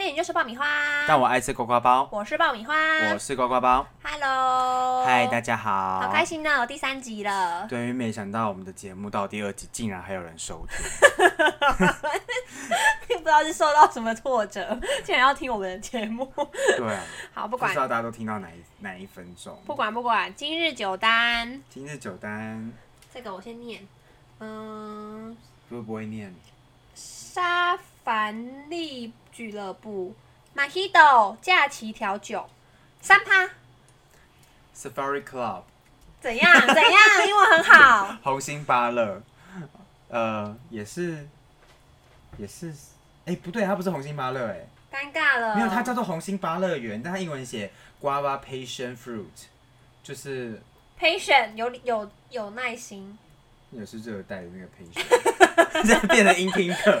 练，你就是爆米花。但我爱吃呱呱包，我是爆米花。我是呱呱包。Hello，嗨，大家好。好开心呢，有第三集了。对，因为没想到我们的节目到第二集竟然还有人收听。并不知道是受到什么挫折，竟然要听我们的节目。对啊，好，不管不知道大家都听到哪一哪一分钟。不管不管，今日九单，今日九单这个我先念。嗯，会不会念？沙凡利俱乐部 Mojito 假期调酒三趴，Safari Club 怎样怎样？英文很好。红星芭乐，呃，也是也是，哎、不对，它不是红星芭乐，哎，尴尬了。没有，它叫做红星芭乐园，但它英文写 Guava Passion Fruit，就是。patient 有有有耐心。也是热带的那个培训，现在变成音听课，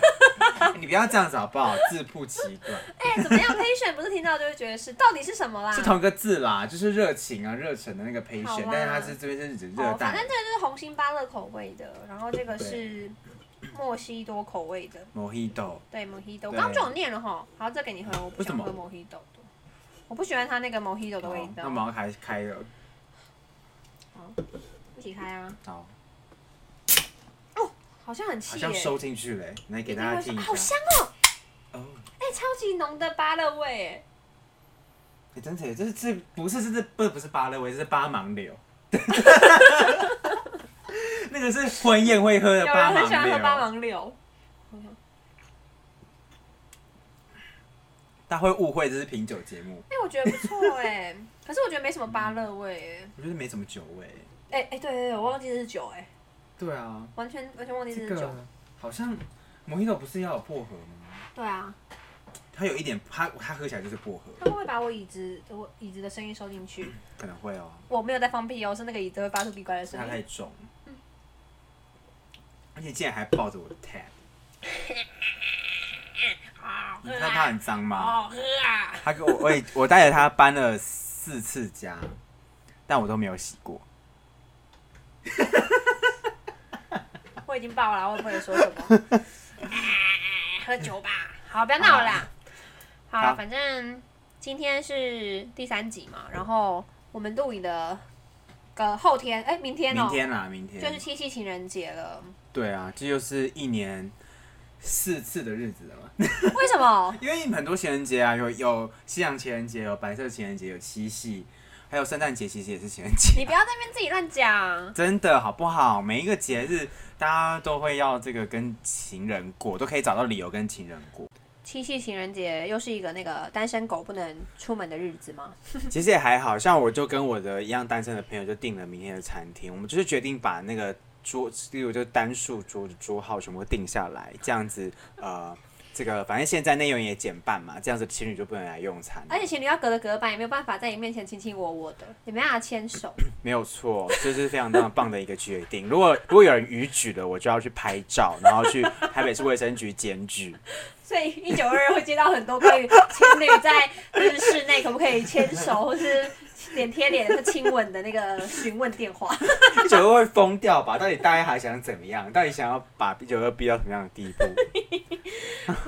你不要这样子好不好？字不奇怪，哎、怎么样？patient 不是听到就会觉得是，到底是什么啦？是同一个字啦，就是热情啊、热忱的那个 patient，但是它是这边是指热哦，反带正这个就是红心芭乐口味的，然后这个是墨西多口味的，Mojito，对 Mojito。刚刚就有念了哈，好，这给你喝，我不为什么想喝 Mojito 的，我不喜欢它那个 Mojito 的味道好那我。们要开开了，一起开啊！好，好像很好气耶，像收进去了，来给大家听一好下。香哦！哦，哎、超级浓的芭乐味哎，哎，真的耶，这是这不是这是不不是芭乐味，这是八芒柳。那个是婚宴会喝的有八人很喜欢喝八芒柳，芒柳。大家会误会这是品酒节目，哎、我觉得不错哎，可是我觉得没什么芭乐味哎。我觉得没什么酒味。哎、哎、对对对，我忘记这是酒哎，对啊，完全完全忘记这这是酒。个好像 Mojito 不是要有薄荷吗？对啊，它有一点，它它喝起来就是薄荷，他会不会把我椅子我椅子的声音收进去？可能会哦，我没有在放屁哦，是那个椅子会发出奇怪的声音。它太重，而且竟然还抱着我的 tab，好你看它很脏吗？好喝啊！它给我我也我带着它搬了四次家，但我都没有洗过。我已经爆了，我也不能说什么。喝酒吧，好，不要闹了啦。好，好反正今天是第三集嘛，然后我们录影的个后天，哎、明天哦、明天啦，明天就是七夕情人节了。对啊，这就是一年四次的日子了嘛。为什么？因为很多情人节啊，有有西洋情人节，有白色情人节，有七夕，还有圣诞节，其实也是情人节。你不要在那边自己乱讲。真的好不好？每一个节日，大家都会要这个跟情人过，都可以找到理由跟情人过。七夕情人节又是一个那个单身狗不能出门的日子吗？其实也还好像我就跟我的一样单身的朋友就订了明天的餐厅，我们就是决定把那个桌，例如就单数桌的桌号全部定下来，这样子呃，这个反正现在内容也减半嘛，这样子情侣就不能来用餐，而且情侣要隔着隔板，也没有办法在你面前卿卿我我的，也没办法牵手。没有错，这是非常非常棒的一个决定。如果如果有人逾矩了，我就要去拍照，然后去台北市卫生局检举。所以一九二会接到很多关于情侣在就是室内可不可以牵手，或是脸贴脸是亲吻的那个询问电话。九二会疯掉吧？到底大家还想怎么样？到底想要把九二逼到什么样的地步？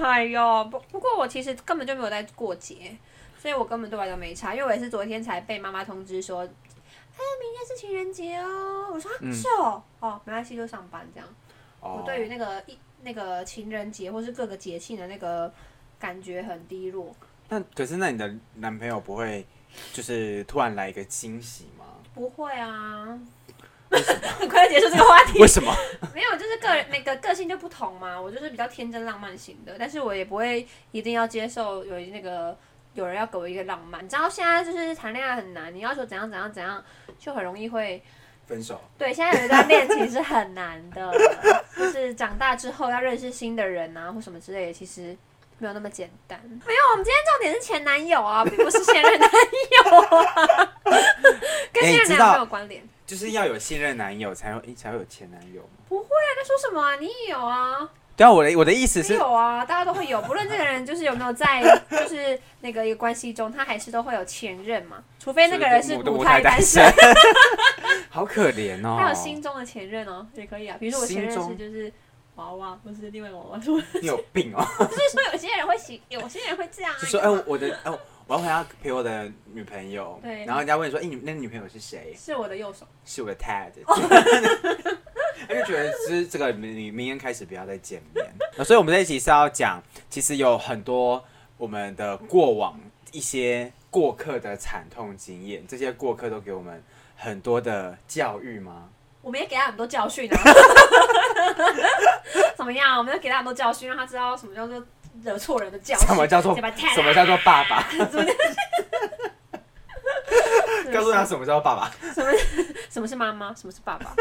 哎呦，不不过我其实根本就没有在过节，所以我根本对我来讲没差，因为我也是昨天才被妈妈通知说，哎，明天是情人节哦。我说啊嗯是哦，哦，没关系，就上班这样。我哦，对于那个一那个情人节或是各个节庆的那个感觉很低落。那可是那你的男朋友不会就是突然来一个惊喜吗？不会啊，很 快要结束这个话题为。什么？没有，就是个人每个个性就不同嘛。我就是比较天真浪漫型的，但是我也不会一定要接受有那个有人要给我一个浪漫。你知道现在就是谈恋爱很难，你要求怎样怎样怎样，就很容易会分手？对。现在有一段恋情是很难的，就是长大之后要认识新的人啊，或什么之类的，其实。没有那么简单。没有，我们今天重点是前男友啊，并不是现任男友啊，跟现任男友有关联。就是要有现任男友才会、才会有前男友吗？不会啊，在说什么啊？你也有啊。对啊，我的我的意思是，有啊，大家都会有，不论这个人就是有没有在，就是那个一个关系中，他还是都会有前任嘛，除非那个人是母母胎单身身，，好可怜哦。他有心中的前任哦，也可以啊。比如说我前任是就是娃娃，不是另外娃娃，是 我你有病哦！不是说有些人会喜，有些人会这样啊。就说哎、我的哎、我要回家陪我的女朋友，对然后人家问说，哎、你那个女朋友是谁？是我的右手。是我的 Ted，他就觉得是这个明明天开始不要再见面。那所以我们这一集是要讲，其实有很多我们的过往一些过客的惨痛经验，这些过客都给我们很多的教育吗？我们也给他很多教训啊。怎么样？我们要给他很多教训，让他知道什么叫做惹错人的教训。什么叫做什么叫做爸爸？告诉他什么叫做爸爸？什么 什么是妈妈，什么是爸爸？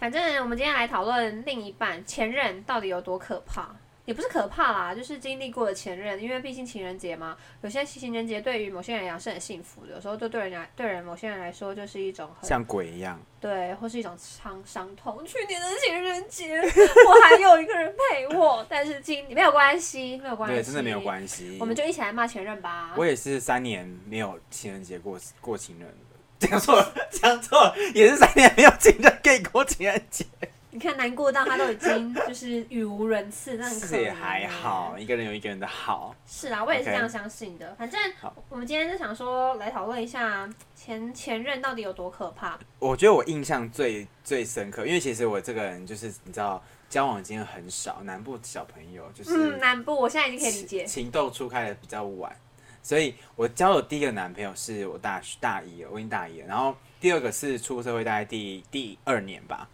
反正我们今天来讨论另一半前任到底有多可怕，也不是可怕啦，就是经历过的前任，因为毕竟情人节嘛，有些情人节对于某些人来讲是很幸福的，有时候就对人来对人某些人来说就是一种很像鬼一样。对，或是一种伤伤痛。去年的情人节，我还有一个人陪我，但是今没有关系，没有关系，对，真的没有关系。我们就一起来骂前任吧。我也是三年没有情人节过过情人了，讲错了，讲错了，也是三年没有情人可以过情人节，你看难过到他都已经 就是语无伦次，那很可怜是也还好，一个人有一个人的好。是啊，我也是这样相信的。反正我们今天就想说来讨论一下前前任到底有多可怕。我觉得我印象最最深刻，因为其实我这个人就是你知道交往经验很少，南部小朋友就是嗯，南部我现在已经可以理解。情窦初开的比较晚，所以我交的第一个男朋友是我大学大一了，我已经大一了，然后第二个是出社会大概第第二年吧，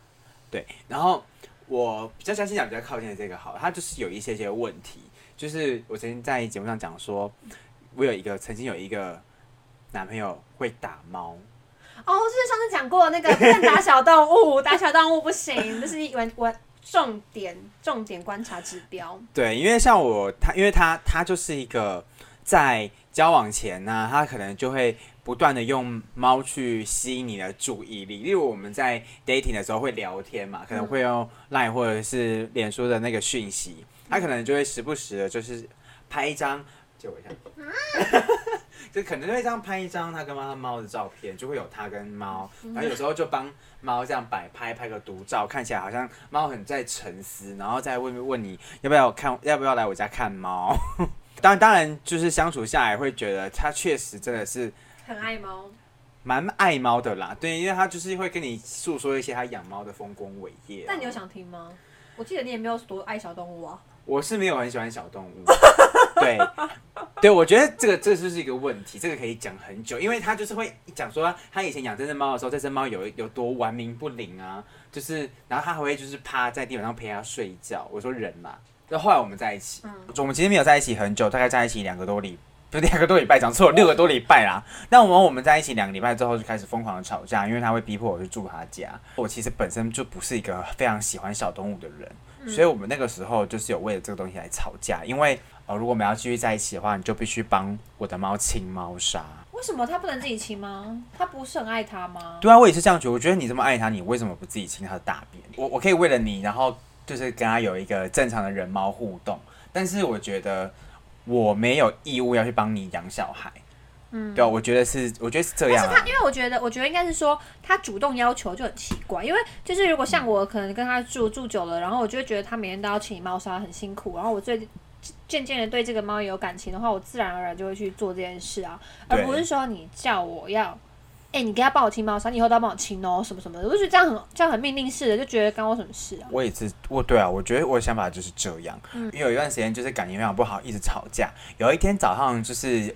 对，然后我比较相信讲比较靠近的这个好了，他就是有一些些问题，就是我曾经在节目上讲说，我有一个曾经有一个男朋友会打猫，哦，就是上次讲过那个不能打小动物，打小动物不行，这是一文文重点重点观察指标。对，因为像我他，因为他他就是一个在交往前呢、他可能就会不断的用猫去吸引你的注意力。例如我们在 dating 的时候会聊天嘛，可能会用 line 或者是脸书的那个讯息，他可能就会时不时的就是拍一张，借我一下。就可能就会这样拍一张他跟他猫的照片，就会有他跟猫，然后有时候就帮猫这样摆拍，拍个独照，看起来好像猫很在沉思，然后再问问你要不要看，要不要来我家看猫。当然，当然就是相处下来会觉得他确实真的是很爱猫，蛮爱猫的啦，对，因为他就是会跟你诉说一些他养猫的丰功伟业啊、但你有想听吗？我记得你也没有多爱小动物啊。我是没有很喜欢小动物，对，对，我觉得这个这就是一个问题，这个可以讲很久，因为他就是会讲说他以前养这只猫的时候，这只猫有有多玩命不灵啊，就是，然后他还会就是趴在地板上陪它睡觉。我说人嘛，那后来我们在一起，嗯我们其实没有在一起很久，大概在一起两个多礼。不是两个多礼拜，讲错了，六个多礼拜啦。那我们我们在一起两个礼拜之后就开始疯狂的吵架，因为他会逼迫我去住他家。我其实本身就不是一个非常喜欢小动物的人，所以我们那个时候就是有为了这个东西来吵架。因为呃，如果我们要继续在一起的话，你就必须帮我的猫清猫砂。为什么他不能自己亲吗？他不是很爱他吗？对啊，我也是这样觉得。我觉得你这么爱它，你为什么不自己清它的大便？我我可以为了你，然后就是跟他有一个正常的人猫互动，但是我觉得我没有义务要去帮你养小孩。嗯，对啊，我觉得是，我觉得是这样、啊但是他，。因为我觉得，我觉得应该是说，他主动要求就很奇怪。因为就是如果像我可能跟他住住久了，然后我就会觉得他每天都要清理猫砂，很辛苦。然后我最渐渐的对这个猫有感情的话，我自然而然就会去做这件事啊，而不是说你叫我要。哎、你给他帮我清猫砂，你以后都要帮我清哦，什么什么的，我就觉得这样很这样很命令式的，就觉得干我什么事啊？我也是，我对啊，我觉得我的想法就是这样。嗯因为有一段时间就是感情非常不好，一直吵架。有一天早上就是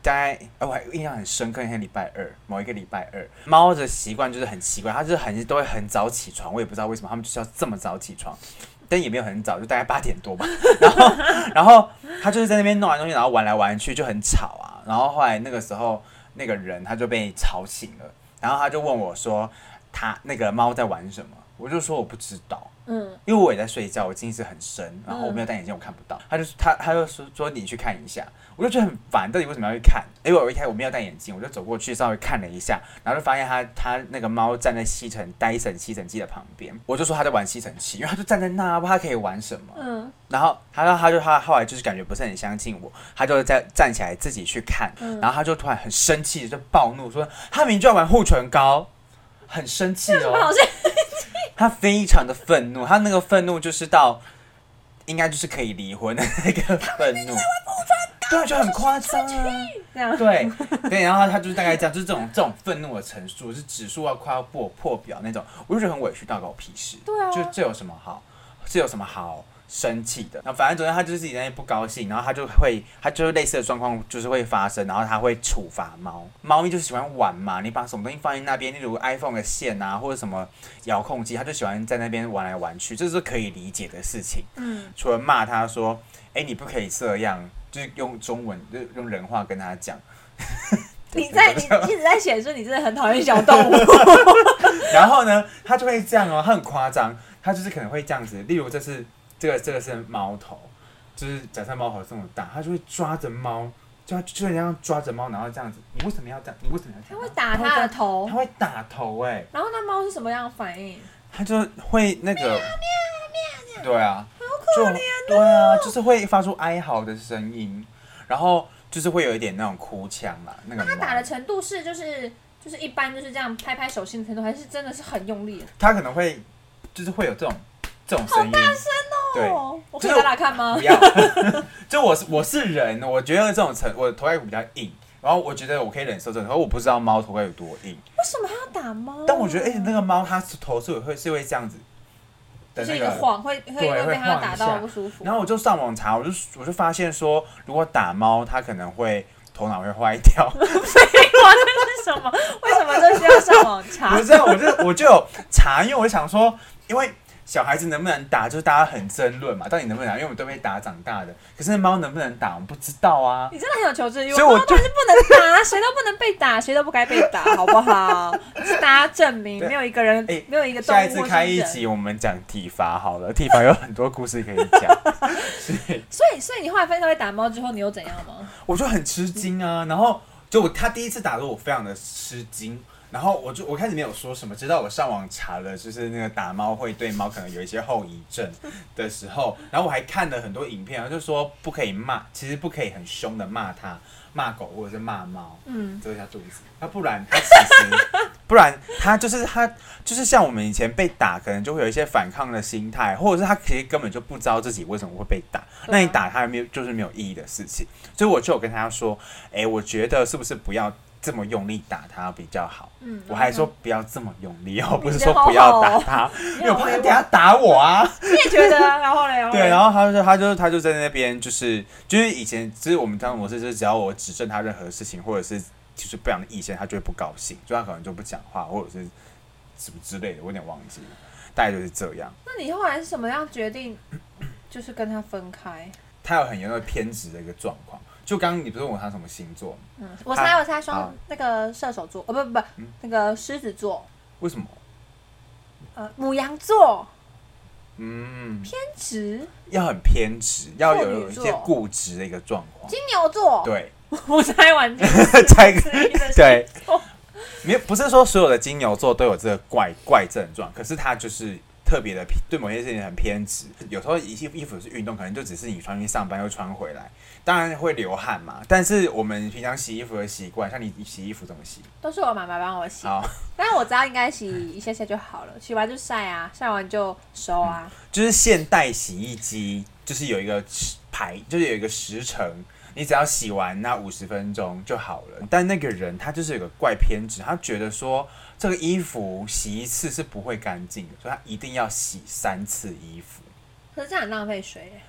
大概，呃我还印象很深刻，那天礼拜二，某一个礼拜二，猫的习惯就是很奇怪，它就是很都会很早起床，我也不知道为什么，它们就是要这么早起床。但也没有很早，就大概八点多吧。然后，然后它就是在那边弄完东西，然后玩来玩去，就很吵啊。然后后来那个时候，那个人他就被吵醒了，然后他就问我说：“他那个猫在玩什么？”我就说我不知道。嗯，因为我也在睡觉，我近视很深，然后我没有戴眼镜，我看不到。他就他他就说说你去看一下，我就觉得很烦，到底为什么要去看？因为我一开始我没有戴眼镜，我就走过去稍微看了一下，然后就发现他他那个猫站在吸尘戴森吸尘器的旁边，我就说他在玩吸尘器，因为他就站在那，不知道他可以玩什么。嗯然后他他就他后来就是感觉不是很相信我，他就在站起来自己去看，嗯然后他就突然很生气就暴怒说他明明就要玩护唇膏，很生气哦。他非常的愤怒，他那个愤怒就是到应该就是可以离婚的 那个愤怒，对，就很夸张啊。对对，然后他就是大概这样，就是这种这种愤怒的陈述，是指数要快要破破表那种，我就觉得很委屈，到搞屁事。对啊就这有什么好？这有什么好生气的？那反正昨天他就是自己在那边不高兴，然后他就会，他就是类似的状况就是会发生，然后他会处罚猫。猫咪就是喜欢玩嘛，你把什么东西放在那边，例如 iPhone 的线啊，或者什么遥控器，他就喜欢在那边玩来玩去，这是可以理解的事情。嗯，除了骂他说：“哎、你不可以这样。”就是用中文，就是用人话跟他讲。你在 你一直在显示你真的很讨厌小动物。然后呢，他就会这样哦，他很夸张，他就是可能会这样子。例如，这是这个这个是猫头，就是假设猫头这么大，它就会抓着猫，就就这样抓着猫，然后这样子。你为什么要这样？你为什么要这样？他会打它的头它，会打头哎、然后那猫是什么样的反应？它就会那个，对啊，好可怜、对啊，就是会发出哀嚎的声音，然后就是会有一点那种哭腔啦，那个猫他打的程度是就是就是一般就是这样拍拍手心的程度，还是真的是很用力的？他可能会就是会有这种这种声音，对。哦，我可以就是打打看吗不？要，就我是我是人，我觉得这种层我的头盖骨比较硬，然后我觉得我可以忍受这种，可是我不知道猫头盖有多硬。为什么还要打猫？但我觉得，哎、那个猫它头是会是会这样子的就是那个，一个晃，会会对会被它打到不舒服。然后我就上网查，我就我就发现说，如果打猫，它可能会头脑会坏掉。哇，那是什么？为什么这需要上网查不？是，我就我就有查，因为我想说，因为小孩子能不能打，就是大家很争论嘛，到底能不能打，因为我们都被打长大的。可是猫能不能打，我们不知道啊。你真的很有求知欲，所以我就是不能打，谁都不能被打，谁都不该被打，好不好？是大家证明，没有一个人，哎没有一个动下一次开一集，我们讲体罚好了，体罚有很多故事可以讲。所以，所以你后来发现他会打猫之后，你又怎样吗？我就很吃惊啊。然后就我他第一次打的时候，我非常的吃惊。然后我就我开始没有说什么，直到我上网查了，就是那个打猫会对猫可能有一些后遗症的时候，然后我还看了很多影片，就说不可以骂，其实不可以很凶的骂它，骂狗或者是骂猫，嗯，遮一下肚子，那不然它其实不然它就是它就是像我们以前被打，可能就会有一些反抗的心态，或者是它其实根本就不知道自己为什么会被打，那你打它没有就是没有意义的事情，所以我就有跟他说，哎、我觉得是不是不要这么用力打他比较好？嗯我还说不要这么用力哦，不是说不要打他，因为我怕他你等下打我啊。你也觉得啊？然后嘞，对，然后后他就他就他就在那边就是就是以前就是我们当模式就是只要我指正他任何事情或者是就是不良的意见，他就会不高兴，就他可能就不讲话或者是什么之类的，我有点忘记了，大概就是这样。那你后来是什么样决定，就是跟他分开？他有很严重的偏执的一个状况。就刚刚你不是问我他什么星座吗？嗯，我猜我猜好双那个射手座，哦不不不嗯，那个狮子座，为什么？呃，母羊座。嗯，偏执，要很偏执，要有一些固执的一个状况。金牛座，对，我猜完 这猜一个个对，没有不是说所有的金牛座都有这个怪怪症状，可是他就是特别的偏对某些事情很偏执。有时候一些衣服是运动，可能就只是你穿去上班又穿回来，当然会流汗嘛。但是我们平常洗衣服的习惯，像你洗衣服怎么洗？都是我妈妈帮我洗，好，但是我知道应该洗一下下就好了，洗完就晒啊，晒完就收啊。就是现代洗衣机，就是有一个时排，就是有一个时程，你只要洗完那五十分钟就好了。但那个人他就是有个怪偏执，他觉得说这个衣服洗一次是不会干净的，所以他一定要洗三次衣服。可是这样很浪费水耶，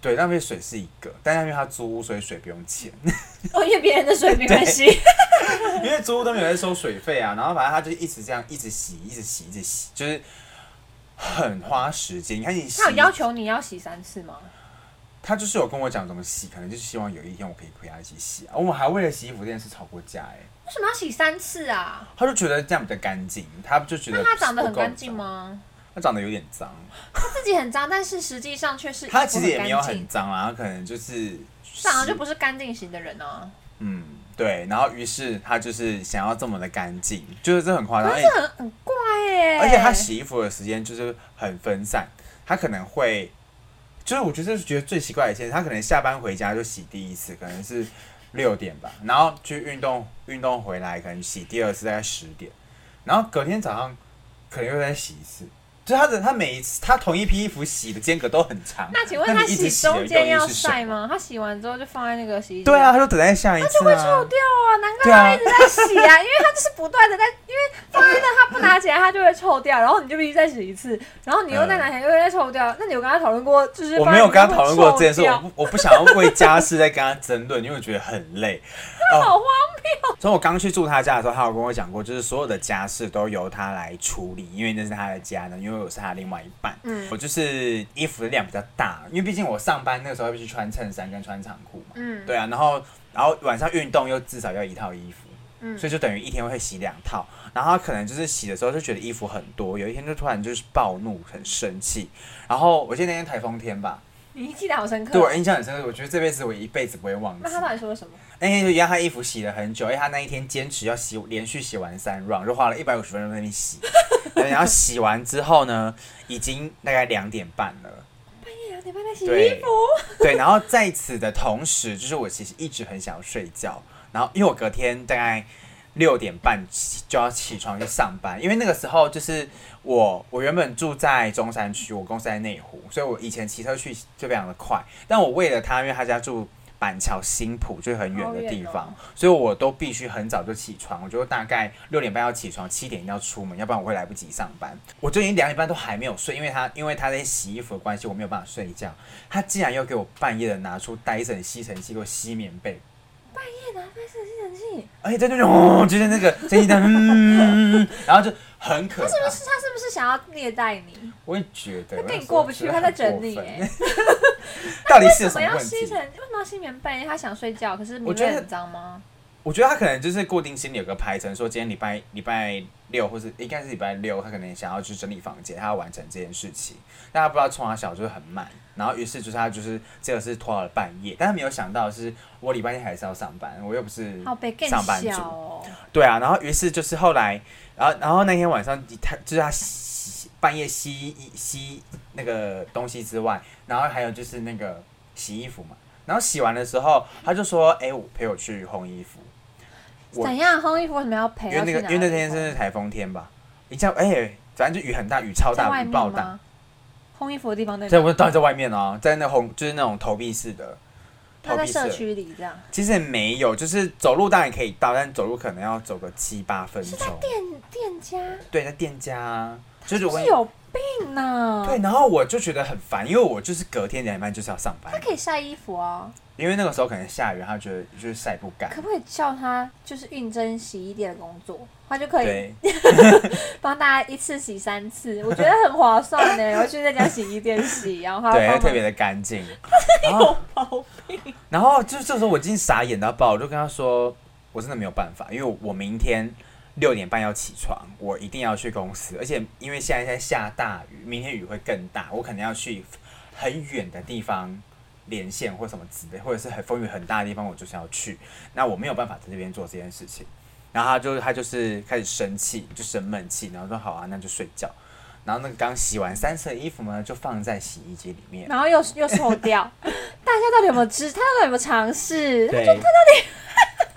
对，浪费水是一个，但是因为他租屋，所以水不用钱，哦，因为别人的水没关系。因为租屋都没有在收水费啊。然后反正他就一直这样，一直洗，一直洗，一直洗，就是很花时间。你看你洗他有，要求你要洗三次吗？他就是有跟我讲怎么洗，可能就是希望有一天我可以陪他一起洗啊。我们还为了洗衣服这件事吵过架哎、为什么要洗三次啊？他就觉得这样比较干净，他就觉得那他长得很干净吗？他长得有点脏，他自己很脏，但是实际上却是他其实也没有很脏啊，他可能就是长得就不是干净型的人啊。嗯对，然后于是他就是想要这么的干净，就是这很夸张，而且是很很怪耶。而且他洗衣服的时间就是很分散，他可能会，就是我觉得这是觉得最奇怪的一件事，他可能下班回家就洗第一次，可能是六点吧，然后去运动，运动回来可能洗第二次大概十点，然后隔天早上可能又再洗一次，就他的他每一次他同一批衣服洗的间隔都很长。那请问他洗中间要？晒吗？他洗完之后就放在那个洗衣机？对啊，他就等待下一次啊。会臭掉啊！难怪他一直在洗啊，因为他就是不断的在，因为放在那他不拿起来，他就会臭掉，然后你就必须再洗一次，然后你又再拿起来又会再臭掉。那你有跟他讨论过，就是我没有跟他讨论过这件事，我不我不想要为家事在跟他争论，因为我觉得很累。掉好荒谬从我刚去住他家的时候，他有跟我讲过，就是所有的家事都由他来处理，因为那是他的家呢，因为我是他另外一半。嗯我就是衣服的量比较大，因为毕竟我上班那个时候必须穿衬衫跟穿长裤嘛。嗯，对啊，然后然后晚上运动又至少要一套衣服，嗯所以就等于一天会洗两套。然后他可能就是洗的时候就觉得衣服很多，有一天就突然就是暴怒，很生气。然后我记得那天台风天吧，你记得好深刻。对我印象很深刻，我觉得这辈子我一辈子不会忘记那。他到底说了什么？那天就一样，他衣服洗了很久，因为他那一天坚持要洗，连续洗完三 round，就花了一百五十分钟在那边洗。然后洗完之后呢，已经大概两点半了。半夜两点半在洗衣对服，对，然后在此的同时，就是我其实一直很想要睡觉，然后因为我隔天大概六点半起就要起床去上班，因为那个时候就是我我原本住在中山区，我公司在内湖，所以我以前骑车去就非常的快，但我为了他，因为他家住。板桥新浦就是很远的地方，哦所以我都必须很早就起床。我就大概六点半要起床，七点一定要出门，要不然我会来不及上班。我就已经两点半都还没有睡，因为他因为他在洗衣服的关系，我没有办法睡觉。他竟然要给我半夜的拿出戴森吸尘器给我吸棉被，夜拿被射吸尘器，而且在那种、哦、就是那个蒸汽灯，嗯，然后就很可怕。是不是他是不是想要虐待你？我也觉得，他跟你过不去他在整你 到底是什么要？吸尘？为什么要吸棉被？他想睡觉，可是我觉得棉被很脏吗？我觉得他可能就是固定心里有个排程，说今天礼拜 礼拜六或是应该是礼拜六，他可能想要去整理房间，他要完成这件事情，但他不知道从他小就是很慢，然后于是就是他就是这个是拖到了半夜，但是没有想到是我礼拜天还是要上班，我又不是上班族哦。对啊，然后于是就是后来，然后然后那天晚上他就是他洗半夜吸吸那个东西之外，然后还有就是那个洗衣服嘛，然后洗完的时候他就说：“哎、我陪我去烘衣服。”我怎样烘衣服为什么要陪？因为那个因为那天烘是台风天吧，一下哎、反正就雨很大，雨超大，雨暴大。吗？烘衣服的地方在在？我当然在外面啊，在那烘就是那种投币式的，他在社。区里这样。其实也没有，就是走路当然可以到，但走路可能要走个七八分钟。店店家对，在店家啊，就是我是有病呢。对，，然后我就觉得很烦，因为我就是隔天两点半就是要上班他，可以晒衣服啊，因为那个时候可能下雨，他觉得就是晒不干可。不可以叫他就是应征洗衣店的工作，他就可以对，帮大家一次洗三次，我觉得很划算呢。我去那家洗衣店洗，然后他对，特别的干净。然后，毛病。然后就这时候我已经傻眼到爆，我就跟他说，我真的没有办法，因为我明天六点半要起床，我一定要去公司，而且因为现在在下大雨，明天雨会更大，我可能要去很远的地方连线或什么之类，或者是很风雨很大的地方，我就是要去，那我没有办法在这边做这件事情。然后他就他就是开始生气，就生闷气，然后说好啊，那就睡觉。然后那个刚洗完三次的衣服呢，就放在洗衣机里面。然后又又臭掉，大家到底有没有知？他到底有没有尝试？他就，他到底。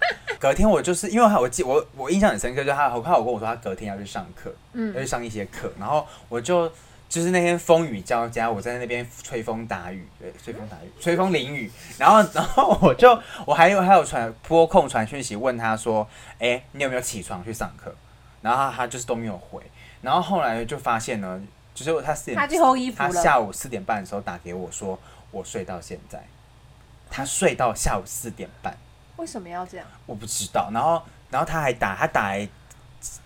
隔天我就是因为他我记我我印象很深刻，就是他他有跟我说他隔天要去上课，嗯要嗯去上一些课，然后我就就是那天风雨交加，我在那边吹风打雨，对，吹风打雨，吹风淋雨，然后 然后我就我还有还有传拨空传讯息问他说，哎、你有没有起床去上课？然后他他就是都没有回，然后后来就发现呢，就是他四点他去烘衣服他。下午四点半的时候打给我说，我睡到现在，他睡到下午四点半。为什么要这样？我不知道。然后，然后他还打，他打来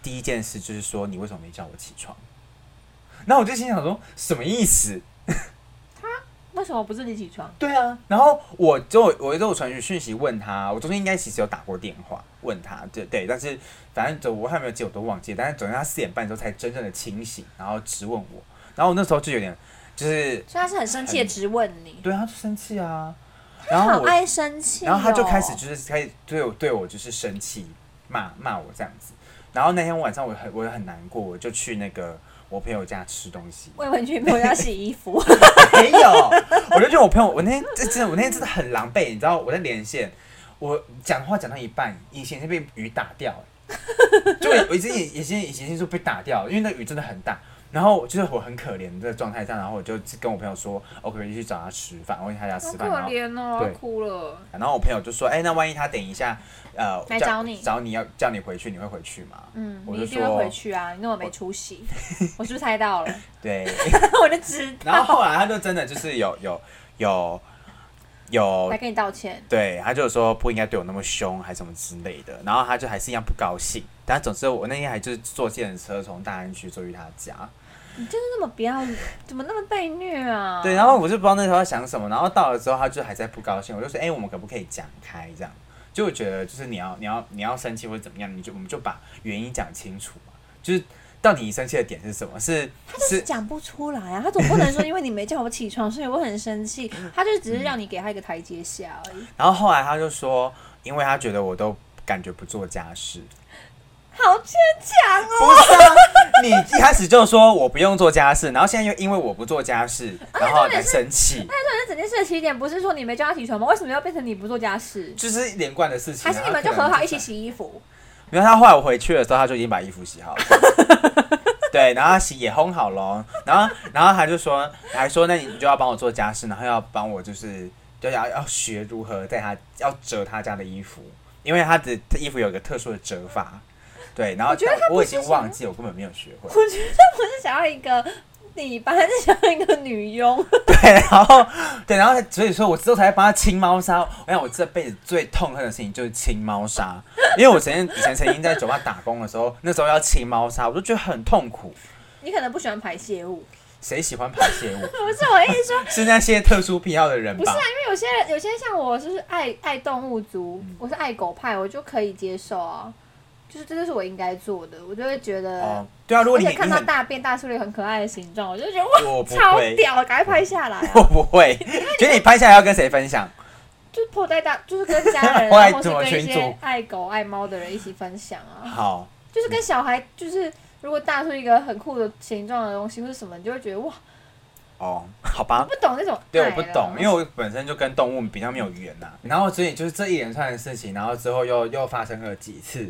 第一件事就是说，你为什么没叫我起床？然后我就心想说，什么意思？他为什么不自己起床？对啊。然后我就我就传讯息问他，我中间应该其实有打过电话问他，对对，但是反正我还没有接，我都忘记。但是总之他四点半的时候才真正的清醒，然后质问我。然后我那时候就有点就是，所以他是很生气的质问你，对啊，他就生气啊。然后我好爱生气、哦。然后他就开始就是开始对我对我就是生气骂骂我这样子。然后那天晚上我很我也很难过，我就去那个我朋友家吃东西。我以为你去朋友家洗衣服，没有，我就觉得我朋友，我那天这真的，我那天真的很狼狈，你知道我在连线，我讲话讲到一半，以前是被雨打掉，就我我已经已经已经就被打掉了，因为那雨真的很大。然后就是我很可怜的状态下，然后我就跟我朋友说，我可不可以去找他吃饭，我去他家吃饭，好可怜哦，对哭了。然后我朋友就说，哎、那万一他等一下，呃，来找你找你要叫你回去，你会回去吗？嗯，我就你一定会回去啊！你那么没出息，我是不是猜到了？对，我就知道。然后后来他就真的就是有有有有来跟你道歉。对，他就说不应该对我那么凶，还什么之类的。然后他就还是一样不高兴。但总之，我那天还就是坐电车从大安区坐去他家。你就是那么不要，怎么那么被虐啊？对，然后我就不知道那时候在想什么。然后到了之后，他就还在不高兴。我就说，哎、我们可不可以讲开这样？就我觉得，就是你要你要你要生气或者怎么样，你就我们就把原因讲清楚嘛。就是到底你生气的点是什么？是他就是讲不出来啊，他总不能说因为你没叫我起床，所以我很生气。他就只是让你给他一个台阶下而已。然后后来他就说，因为他觉得我都感觉不做家事。好牵强哦。不是啊，你一开始就说我不用做家事，然后现在又因为我不做家事，然后来生气，那整件事的起点不是说你没叫他起床吗？为什么要变成你不做家事？就是连贯的事情。还是你们就和好一起？洗衣服？没有，他后来我回去的时候，他就已经把衣服洗好了。对，然后他洗也烘好了，然后然后他就说，还说那你就要帮我做家事，然后要帮我就是就要要学如何在他要折他家的衣服，因为他的衣服有一个特殊的折法。对，然后我觉得他我已经忘记，我根本没有学会。我觉得我是想要一个你班，是想要一个女佣。对，然后对，然后所以说我之后才帮他清猫砂。我想我这辈子最痛恨的事情就是清猫砂，因为我曾经以前曾经在酒吧打工的时候，那时候要清猫砂，我就觉得很痛苦。你可能不喜欢排泄物，谁喜欢排泄物？不是我的意思说，是那些特殊癖好的人吧不是啊，？因为有些人有些像我就是爱爱动物族，嗯我是爱狗派，我就可以接受啊。就是这就是我应该做的，我就会觉得，哦，对啊，如果而且看到大便大出了一个很可爱的形状，我就觉得哇，超会，屌，赶快拍下来、我啊！不会。觉得你拍下来要跟谁分享？就是破在大，就是跟家人、或是跟一些爱狗爱猫的人一起分享啊。好，就是跟小孩，就是如果大出一个很酷的形状的东西或者什么，你就会觉得哇，哦，好吧不。懂那种对，我不懂，因为我本身就跟动物比较没有缘呐、然后所以就是这一连串的事情，然后之后又又发生了几次，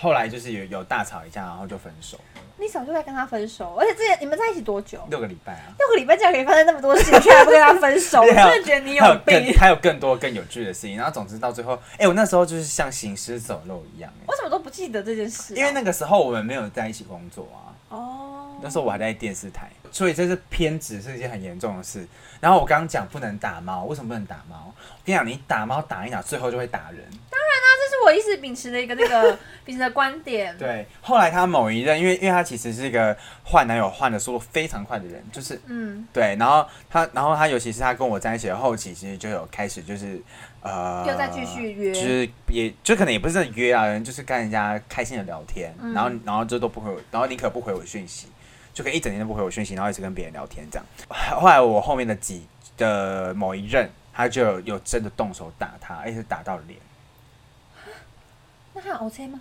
后来就是有有大吵一架，然后就分手，你早就该跟他分手，而且之前你们在一起多久？六个礼拜啊。六个礼拜竟然可以发生那么多事情，却还不跟他分手，我真的觉得你有有病更。还有更多更有趣的事情，然后总之到最后，哎、我那时候就是像行尸走肉一样、我怎么都不记得这件事啊、因为那个时候我们没有在一起工作啊，哦，那时候我还在电视台，所以这是偏执是一件很严重的事。然后我刚刚讲不能打猫，为什么不能打猫？我跟你讲，你打猫打一打，最后就会打人。我一直秉持的一个那个 秉持的观点。对，后来他某一任，因为因为他其实是一个换男友换的速度非常快的人，就是嗯，对，然后他，然后他尤其是他跟我在一起的后期，其实就有开始就是呃，又再继续约就是也就可能也不是真的约啊，人就是跟人家开心的聊天，嗯然后然后就都不回我，然后宁可不回我讯息，就可以一整天都不回我讯息，然后一直跟别人聊天这样。后来我后面的几的某一任，他就有有真的动手打他，而且打到脸。那还有 OK 吗？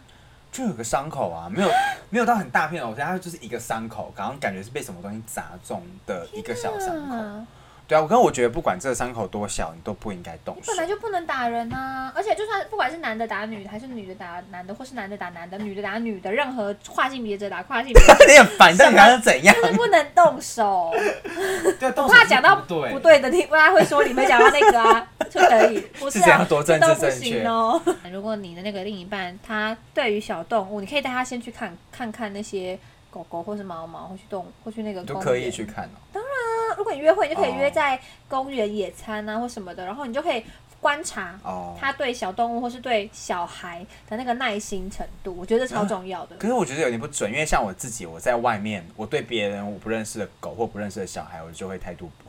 就有个伤口啊，没有 没有到很大片的，我觉得它就是一个伤口，好像感觉是被什么东西砸中的一个小伤口。啊对啊，我跟我觉得不管这个伤口多小，你都不应该动手本。来就不能打人啊！而且就算不管是男的打女的，还是女的打男的，或是男的打男的，女的打女的，任何跨性别者打跨性别者，你很烦，但你还是怎样？就是不能动手。对啊，动我手是怕讲到不对，的，听大家会说你没讲到那个啊，就可以，不是啊，多政这都不治正确行哦。如果你的那个另一半他对于小动物，你可以带他先去看看看那些狗狗或是猫猫，或去动或去那个都可以园去看哦。当然、啊如果你约会，你就可以哦约在公园野餐啊或什么的，然后你就可以观察哦，他对小动物或是对小孩的那个耐心程度，我觉得超重要的。可是我觉得有点不准，因为像我自己，我在外面，我对别人我不认识的狗或不认识的小孩，我就会态度不好。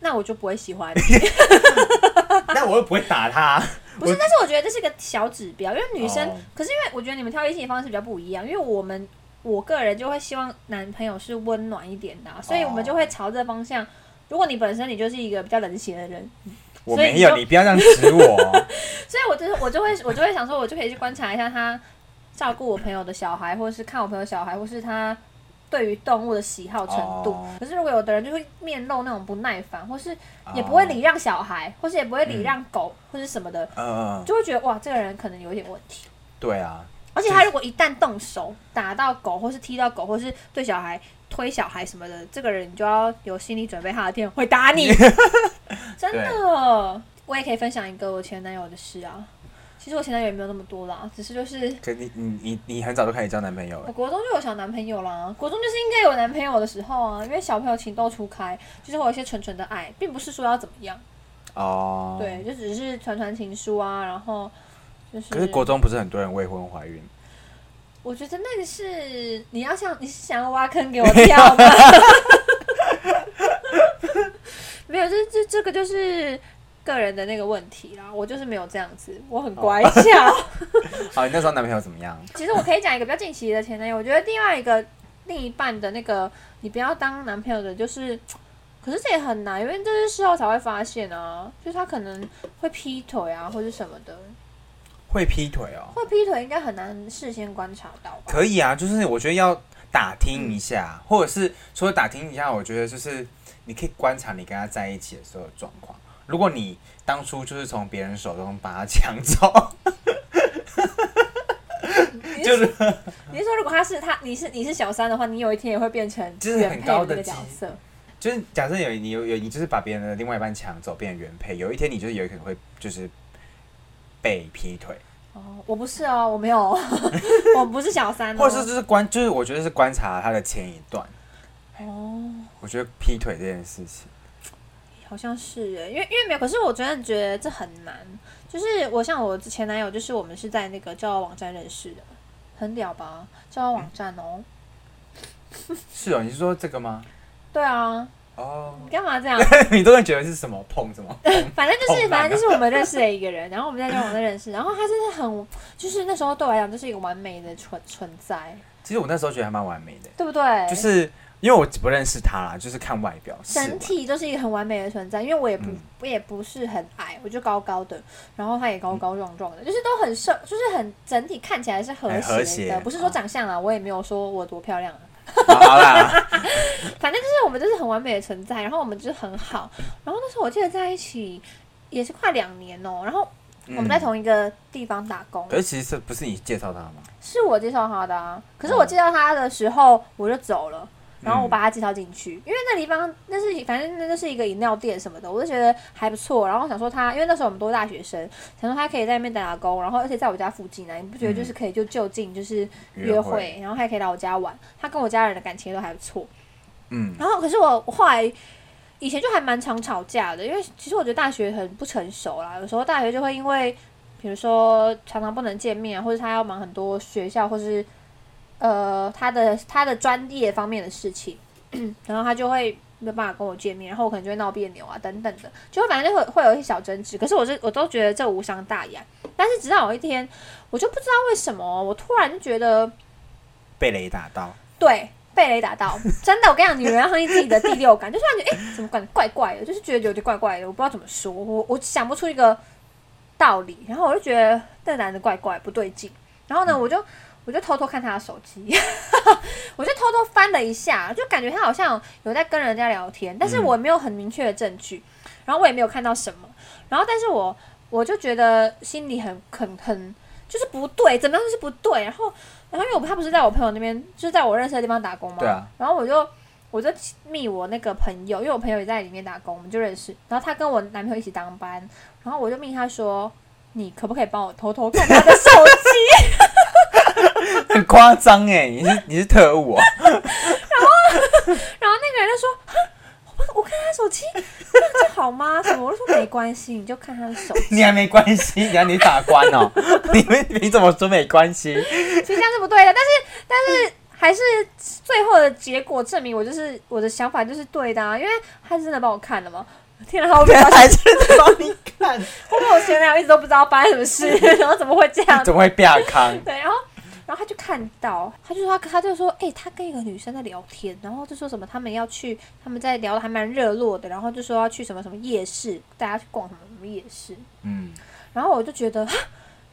那那我就不会喜欢你。那我又不会打他。不是，但是我觉得这是个小指标，因为女生，哦可是因为我觉得你们挑异性的方式比较不一样，因为我们我个人就会希望男朋友是温暖一点的啊、所以我们就会朝这方向。如果你本身你就是一个比较冷血的人，我没有，你不要这样指我哦。所以我就是我就会我就会想说，我就可以去观察一下他照顾我朋友的小孩，或者是看我朋友小孩，或是他对于动物的喜好程度。哦可是如果有的人就会面露那种不耐烦，或是也不会礼让小孩，或是也不会礼让狗，或是什么的，就会觉得哇，这个人可能有一点问题。对啊。而且他如果一旦动手打到狗，或是踢到狗，或是对小孩推小孩什么的，这个人你就要有心理准备，他的天会打你。真的，我也可以分享一个我前男友的事啊。其实我前男友也没有那么多啦，只是就是可你你你你很早就开始交男朋友了，我国中就有小男朋友啦。国中就是应该有男朋友的时候啊，因为小朋友情窦初开，就是会有一些纯纯的爱，并不是说要怎么样。哦，对，就只是传传情书啊，然后就是。可是国中不是很多人未婚怀孕？我觉得那个是你要像，你是想要挖坑给我跳吗？没有，这这这个就是个人的那个问题啦。我就是没有这样子，我很乖巧。好，你那时候男朋友怎么样？其实我可以讲一个比较近期的前男友，我觉得另外一个另一半的那个你不要当男朋友的，就是，可是这也很难，因为这是事后才会发现啊，就是他可能会劈腿啊，或者什么的。会劈腿哦？会劈腿应该很难事先观察到吧？可以啊，就是我觉得要打听一下，或者是除了打听一下，我觉得就是你可以观察你跟他在一起的时候状况。如果你当初就是从别人手中把他抢走，就是你是说如果他是他，你是你是小三的话，你有一天也会变成就是很高的角色。就是假设有你有有你就是把别人的另外一半抢走，变成原配，有一天你就是有可能会就是被劈腿，哦，我不是哦，我没有，我不是小三、哦，或者是就是观就是我觉得是观察他的前一段。哦，我觉得劈腿这件事情，好像是耶，因为因为没有，可是我真的觉得这很难。就是我像我前男友，就是我们是在那个交友网站认识的，很屌吧？交友网站哦，是哦，你是说这个吗？对啊，哦，你干嘛这样？你都会觉得是什么碰什么？反正就是，反正就是我们认识的一个人，然后我们在交友网站认识，然后他真的很，就是那时候对我来讲，就是一个完美的存存在，其实我那时候觉得还蛮完美的，对不对？就是因为我不认识他啦，就是看外表，是整体就是一个很完美的存在，因为我也不、嗯。我也不是很矮，我就高高的，然后他也高高壮壮的，就是都很瘦，就是很整体看起来是和谐谐的，不是说长相啊，我也没有说我多漂亮啊，好好啦，反正就是我们就是很完美的存在，然后我们就是很好，然后那时候我记得在一起也是快两年哦、然后我们在嗯同一个地方打工，可是其实是不是你介绍他吗？是我介绍他的啊，可是我介绍他的时候我就走了。然后我嗯把他介绍进去，因为那地方那是反正那就是一个饮料店什么的，我就觉得还不错。然后想说他，因为那时候我们都是大学生，想说他可以在那边打打工，然后而且在我家附近啊，你不觉得就是可以就就近就是约会，然后还可以来我家玩。他跟我家人的感情都还不错。嗯，然后可是我我后来以前就还蛮常吵架的，因为其实我觉得大学很不成熟啦，有时候大学就会因为比如说常常不能见面啊，或者他要忙很多学校或是呃他的他的专业方面的事情，然后他就会没有办法跟我见面，然后我可能就会闹别扭啊等等的，就会反正就会会有一些小争执。可是我是我都觉得这无伤大雅，但是直到有一天，我就不知道为什么，我突然就觉得被雷打到，对。被雷打到，真的，我跟你讲，女人要相信自己的第六感，就突然觉得，哎、怎么感觉怪怪的，就是觉得有点怪怪的，我不知道怎么说，我我想不出一个道理，然后我就觉得这男的怪怪不对劲，然后呢，我就我就偷偷看他的手机，我就偷偷翻了一下，就感觉他好像有在跟人家聊天，但是我没有很明确的证据，然后我也没有看到什么，然后但是我我就觉得心里很很很就是不对，怎么样就是不对，然后然后因为我他不是在我朋友那边，就是在我认识的地方打工嘛，对啊，然后我就我就密我那个朋友，因为我朋友也在里面打工，我们就认识，然后他跟我男朋友一起当班，然后我就密他说。你可不可以帮我偷偷看他的手机？很夸张哎，你是你是特务啊，然后 然后那个人就说：“哈，我我看他手机，这样好吗？” 什么？我就说没关系，你就看他的手机。你还没关系，你还你打官哦，你们你怎么说没关系？其实这样是不对的，但是但是还是最后的结果证明我就是我的想法就是对的啊，因为他真的帮我看了嘛。天啊，我没有发现，还是帮你看，后面我前男友一直都不知道发生什么事，然后怎么会这样？怎么会变康？对，然后然后他就看到，他就说他他就说，哎、他跟一个女生在聊天，然后就说什么他们要去，他们在聊的还蛮热络的，然后就说要去什么什么夜市，大家去逛什么什么夜市，嗯。然后我就觉得哈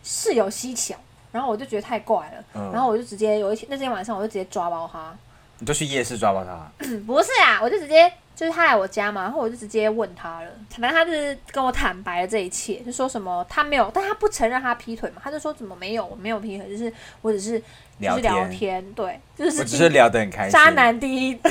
事有蹊跷，然后我就觉得太怪了，嗯，然后我就直接有一天那天晚上我就直接抓包他，你就去夜市抓包他。嗯，不是啊，我就直接就是他来我家嘛，然后我就直接问他了，反正他就是跟我坦白了这一切，就说什么他没有，但他不承认他劈腿嘛，他就说怎么没有，我没有劈腿，就是我只是就是聊天，对，就是我只是聊得很开心。渣男第一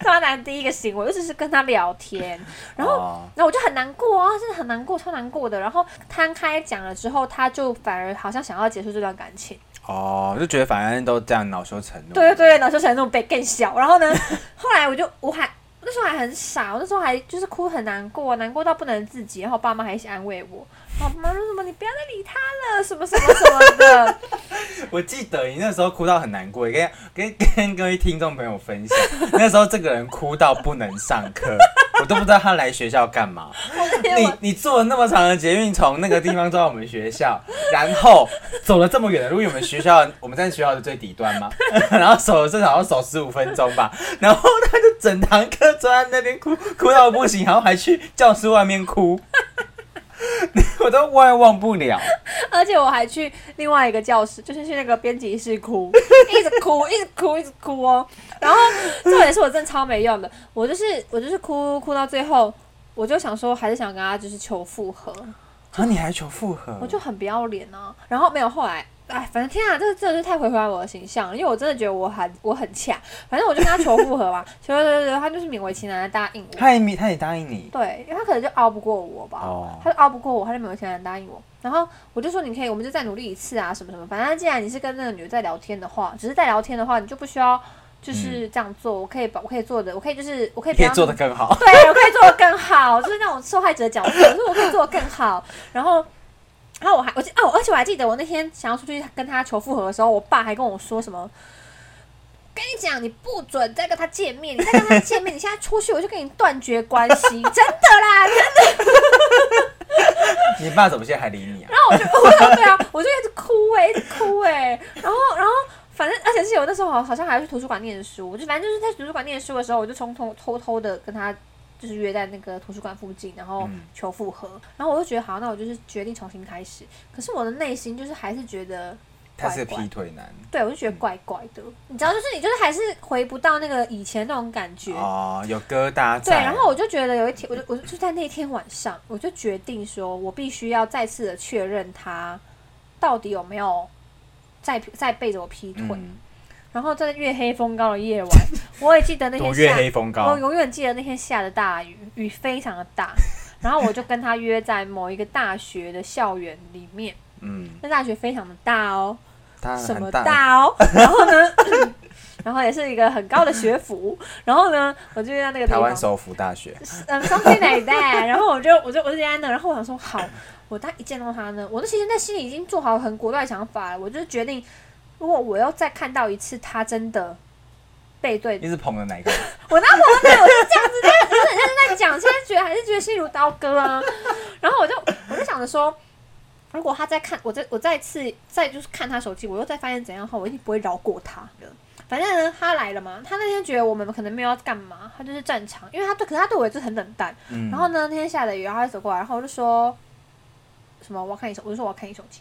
渣男第一个行为，我只是跟他聊天，然后。哦然后我就很难过啊，真的很难过，超难过的。然后摊开讲了之后，他就反而好像想要结束这段感情。哦，就觉得反正都这样恼羞成怒。对对对，恼羞成怒被更小。然后呢，后来我就我还那时候还很傻，我那时候还就是哭很难过，难过到不能自己。然后爸妈还一起安慰我，然后我妈说什么你不要再理他了，什么什么什么的。我记得你那时候哭到很难过，跟跟跟各位听众朋友分享，那时候这个人哭到不能上课，我都不知道他来学校干嘛。你你坐了那么长的捷运从那个地方坐到我们学校，然后走了这么远的路，因为我们学校我们在学校的最底端嘛，然后走了至少要走十五分钟吧，然后他就整堂课坐在那边哭，哭到不行，然后还去教室外面哭，我都万忘不了。而且我还去另外一个教室，就是去那个编辑室哭，一直哭，一直哭，一直哭哦。然后重点是我真的超没用的，我就是我就是哭哭到最后，我就想说还是想跟他就是求复合，啊，你还求复合？我就很不要脸啊。然后没有后来，哎，反正天啊，这真的是太毁坏我的形象了，因为我真的觉得我很我很恰，反正我就跟他求复合嘛，求求求求，他就是勉为其难的答应我。他也没他也答应你。对，因为他可能就熬不过我吧，哦他就熬不过我，他就勉为其难答应我。然后我就说你可以，我们就再努力一次啊，什么什么。反正既然你是跟那个女的在聊天的话，只是在聊天的话，你就不需要就是这样做。我可以把我可以做的，我可以就是我可以做的更好。对，我可以做的更好，就是那种受害者的角色，就是我可以做的更好。然后，然后我还我记哦，而且我还记得我那天想要出去跟他求复合的时候，我爸还跟我说什么。跟你讲，你不准再跟他见面，你再跟他见面，你现在出去我就跟你断绝关系，真的啦，真的你爸怎么现在还理你啊？然后我就，我对啊，我就一直哭哎、一直哭哎、然后，然后反正，而且是我那时候好好像还要去图书馆念书，我就反正就是在图书馆念书的时候，我就从偷偷偷的跟他就是约在那个图书馆附近，然后嗯求复合。然后我就觉得好，那我就是决定重新开始。可是我的内心就是还是觉得他是劈腿男对我就觉得怪怪的，你知道，就是你就是还是回不到那个以前那种感觉。哦，有疙瘩对，然后我就觉得有一天，我就我就在那天晚上，我就决定说，我必须要再次的确认他到底有没有在在背着我劈腿。嗯，然后在月黑风高的夜晚，我也记得那天多月下，黑风高。我，永远记得那天下的大雨，雨非常的大。然后我就跟他约在某一个大学的校园里面，嗯，那大学非常的大哦，他什么很大，大哦，然后呢，然后也是一个很高的学府，然后呢，我就约在那个地方。台湾，首府大学。嗯，something like that。然后我就我就我就在那，然后我想说，好，我当一见到他呢，我那其实在心里已经做好很果断的想法了，我就决定，如果我又再看到一次他真的背对你是捧的 哪一个？我那我那我是这样子在很认真在讲，现在觉得还是觉得心如刀割啊。然后我就我就想着说，如果他再看我再我再次再就是看他手机，我又再发现怎样的话，我一定不会饶过他的。反正呢，他来了嘛，他那天觉得我们可能没有要干嘛，他就是战场，因为他对，可是他对我也是很冷淡。嗯然后呢，那天下了雨，然后他就走过来，然后我就说什么我要看你手，我就说我要看你手机。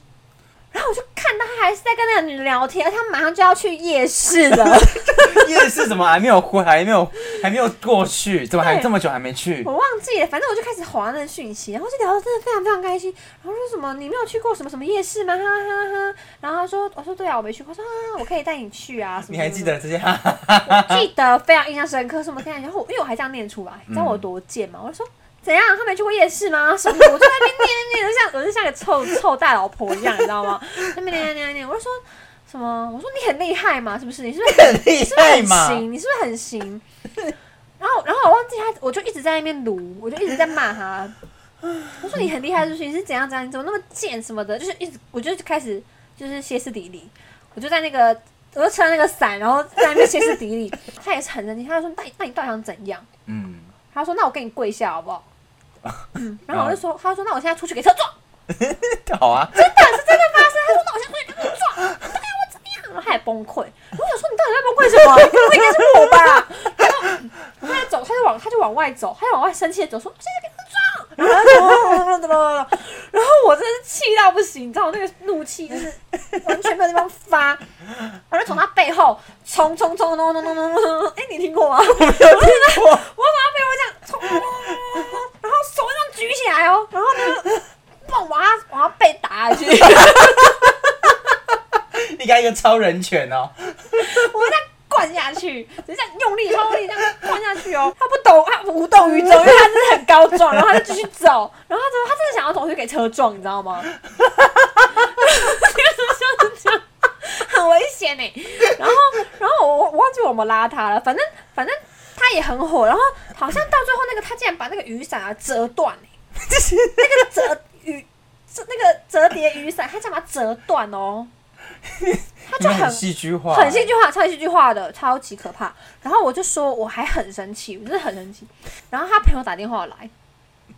然后我就看到他还是在跟那个女的聊天，他马上就要去夜市了。夜市怎么还没有回，还没有还没有过去？怎么还对这么久还没去？我忘记了，反正我就开始划那个讯息，然后就聊得真的非常非常开心。然后说什么你没有去过什么什么夜市吗？哈哈哈哈。然后他说我说对啊，我没去过。他说啊，我可以带你去啊。什么你还记？得这些？哈哈什么记得非常印象深刻。什么跟他讲，然后我因为我还这样念出来，你知道我有多贱吗？我就说。怎样？他没去过夜市吗？什么的？我就在那边念念念，像我就像个臭臭大老婆一样，你知道吗？那边念念念念，我就说什么？我说你很厉害嘛，是不是？你是不是很厉你是不是很害嘛？行？你是不是很行？然后，然后我忘记他，我就一直在那边撸，我就一直在骂他。我说你很厉害，是不是？你是怎样怎样？你怎么那么贱什么的？就是一直，我就开始就是歇斯底里。我就在那个，我就撑那个伞，然后在那边歇斯底里。他也是很生气，他就说：“那你那你到底想怎样嗯，？”他说：“那我跟你跪下好不好？”嗯，然后我就说：“他说那我现在出去给车撞。”好啊，真的是真的发生。他说：“那我现在出去给车撞，你到底要我怎么样？”然后他也崩溃。我想说：“你到底在崩溃什么？你崩溃应该是我吧？”然后他就走，他就往他就往外走，他就往外生气的走，说：“我现在给他撞。”然后他就 然后我真的是气到不行，你知道我那个怒气就是完全没有地方发，我就从他背后冲冲冲冲冲冲冲冲，哎、你听过吗？我没有听过，我从他背后这样冲手这样举起来哦，然后呢，砰，往他往他背打下去，你给他一个超人拳哦，我这样灌下去，就这样用力超用力这样灌下去哦，他不懂，他无动于衷，因为他真的很高壮，然后他就继续走，然后他真的他真的想要走去给车撞，你知道吗？就是这样，很危险呢。然后，然后我我忘记我们拉他了，反正反正他也很火，然后好像到最后那个他竟然把那个雨伞啊折断哎，那个折雨这那个折叠雨伞，他竟然把它折断哦，他就很很戏剧化，很戏剧化，超戏剧化的，超级可怕。然后我就说我还很生气，我真的很生气。然后他朋友打电话来，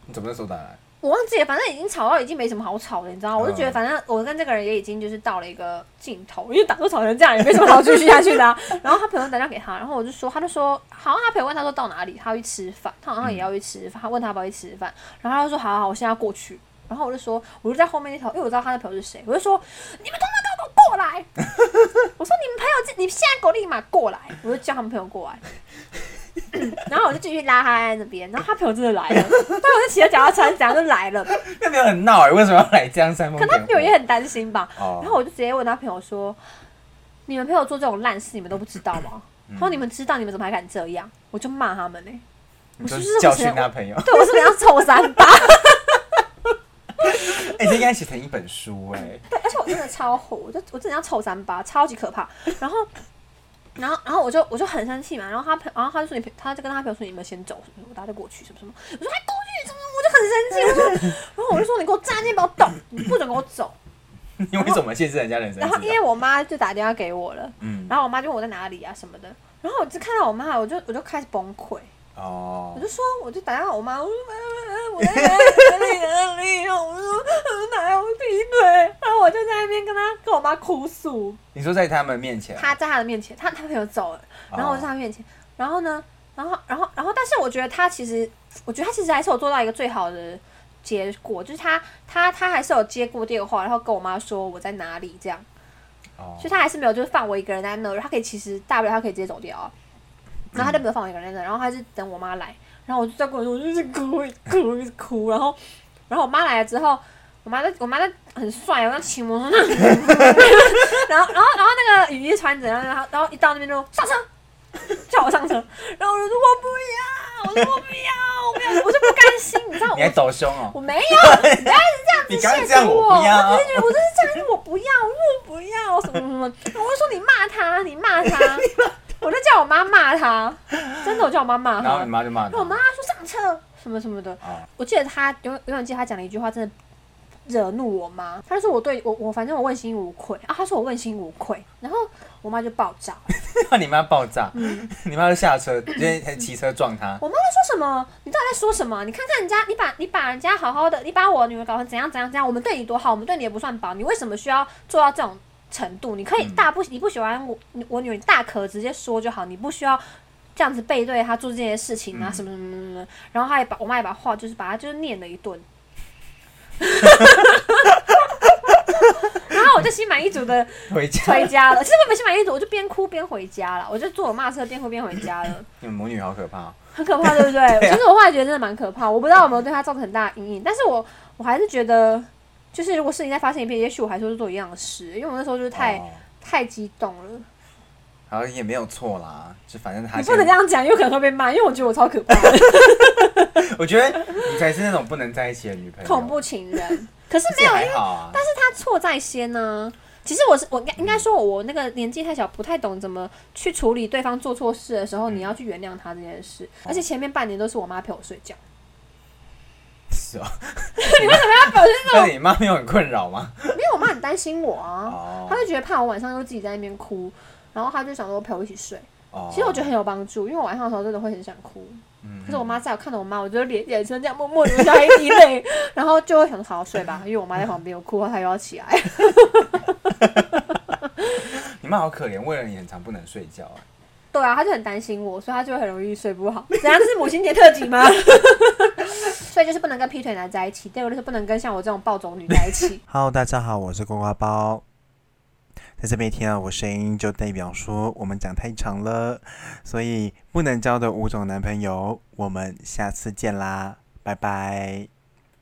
你怎么那时候打来？我忘记了，反正已经吵到已经没什么好吵的，你知道吗？我就觉得反正我跟这个人也已经就是到了一个尽头，因为打都吵成这样，也没什么好继续下去的啊、然后他朋友打电话给他，然后我就说，他就说，好像他朋友问他说到哪里，他要去吃饭，他好像也要去吃饭，他问他要不要去吃饭，然后他就说好好好，我现在要过去。然后我就说，我就在后面那条，因为我知道他的朋友是谁，我就说，你们通通给我过来！我说你们朋友，你现在给我立马过来！我就叫他们朋友过来。然后我就继续拉他在那边，然后他朋友真的来了，他朋友就骑着脚踏车，怎样就来了。那没有很闹哎，为什么要来这样煽风可点火？他朋友也很担心吧。哦然后我就直接问他朋友说：“你们朋友做这种烂事，你们都不知道吗？”他说：“你们知道，你们怎么还敢这样？”我就骂他们呢、你就我是不是教训他朋友，对我是不是要臭三八？哎，这应该写成一本书哎，对，而且我真的超火，我就我真的要臭三八，超级可怕。然后，然后，然后我就我就很生气嘛。然后他朋，然后他就说你，他就跟他朋友说你们先走什么什么，大家就过去什么什么。我说还过去什么？我就很生气。我说，然后我就说你给我站那边不要动，你不准给我走。你为什么限制人家人生然后因为？我妈就打电话给我了，嗯，然后我妈就问我在哪里啊什么的，然后我就看到我妈，我就我就开始崩溃，哦。我，就说我就打电话我妈，我说妈妈妈，我在哪里哪里我说呃哪有劈腿，然后我就在那边跟他跟我妈哭诉，你说在他们面前，他在他的面前，他他朋友走了，然后我在他面前，然后呢，然后然后然后但是我觉得他其实，我觉得他其实还是有做到一个最好的。结果就是他他他还是有接过电话，然后跟我妈说我在哪里这样，哦所以他还是没有就是放我一个人在那，他可以其实大不了他可以直接走掉啊，然后他就没有放我一个人在那，然后他就等我妈来，然后我就在跟我说，我就一直哭，一直哭，一直哭，然后然后我妈来了之后，我妈在我妈在很帅，我在骑摩托车，然后然后然后那个雨衣穿着，然后然后然后一到那边就上车，叫我上车，然后我就说我不要，我说我不要，我不要，我就不甘心，你知道你还我。抖胸哦，我没有，不要一直这样子刚刚这样我，我不要。我只是觉得我就是这样，我不要，我不要，什么，什么我就说你骂他，你骂他，我就叫我妈骂他，真的，我叫我妈骂他，然后你妈就骂他然后我，妈说上车什么什么的，啊，我记得他永永远记得他讲了一句话，真的惹怒我妈。他就说我对我我反正我问心无愧。啊，他说我问心无愧，然后我妈就爆炸。让 你妈爆炸，嗯。你妈就下车，直接还骑车撞他，我妈在说什么？你到底在说什么？你看看人家，你把你把人家好好的，你把我女儿搞成怎样怎样怎样，我们对你多好，我们对你也不算薄，你为什么需要做到这种程度？你可以嗯大不你不喜欢我我女儿，你大可直接说就好，你不需要。这样子背对她做这些事情啊，嗯什么什么什么什么，然后她也把我妈也把话就是把她就是念了一顿，然后我就心满意足的回家，回家了。其实我没心满意足，我就边哭边回家了，我就坐我妈车边哭边回家了。你们母女好可怕哦，很可怕，对不对？其实我后来觉得真的蛮可怕，我不知道有没有对他造成很大的阴影，但是我我还是觉得，就是如果事情再发生一遍，也许我还是会做一样的事，因为我那时候就是太、哦。太激动了。好像也没有错啦，就反正他你不能这样讲，有可能会被骂，因为我觉得我超可怕的，我觉得你才是那种不能在一起的女朋友，恐怖情人。可是没有，但是他错在先呢、其实我是我应该应该说，我那个年纪太小，不太懂怎么去处理对方做错事的时候，你要去原谅他这件事。而且前面半年都是我妈陪我睡觉，是哦，你为什么要表现这种 你妈没有很困扰吗？没有我妈很担心我啊。哦他就觉得怕我晚上又自己在那边哭，然后她就想说陪我一起睡。哦其实我觉得很有帮助，因为我晚上的时候真的会很想哭。嗯可是我妈在我看到我妈，我就脸眼神这样默默流下一滴泪，然后就会想说好好睡吧，因为我妈在旁边，我哭后她又要起来。你妈好可怜，为了你很常不能睡觉啊。对啊，他就很担心我，所以他就会很容易睡不好。怎样？这是母亲节特辑吗？所以就是不能跟劈腿男在一起，第二个就是不能跟像我这种暴走女在一起。Hello，大家好，我是呱呱包。在这边听到我声音，就代表说我们讲太长了，所以不能交的五种男朋友，我们下次见啦，拜拜。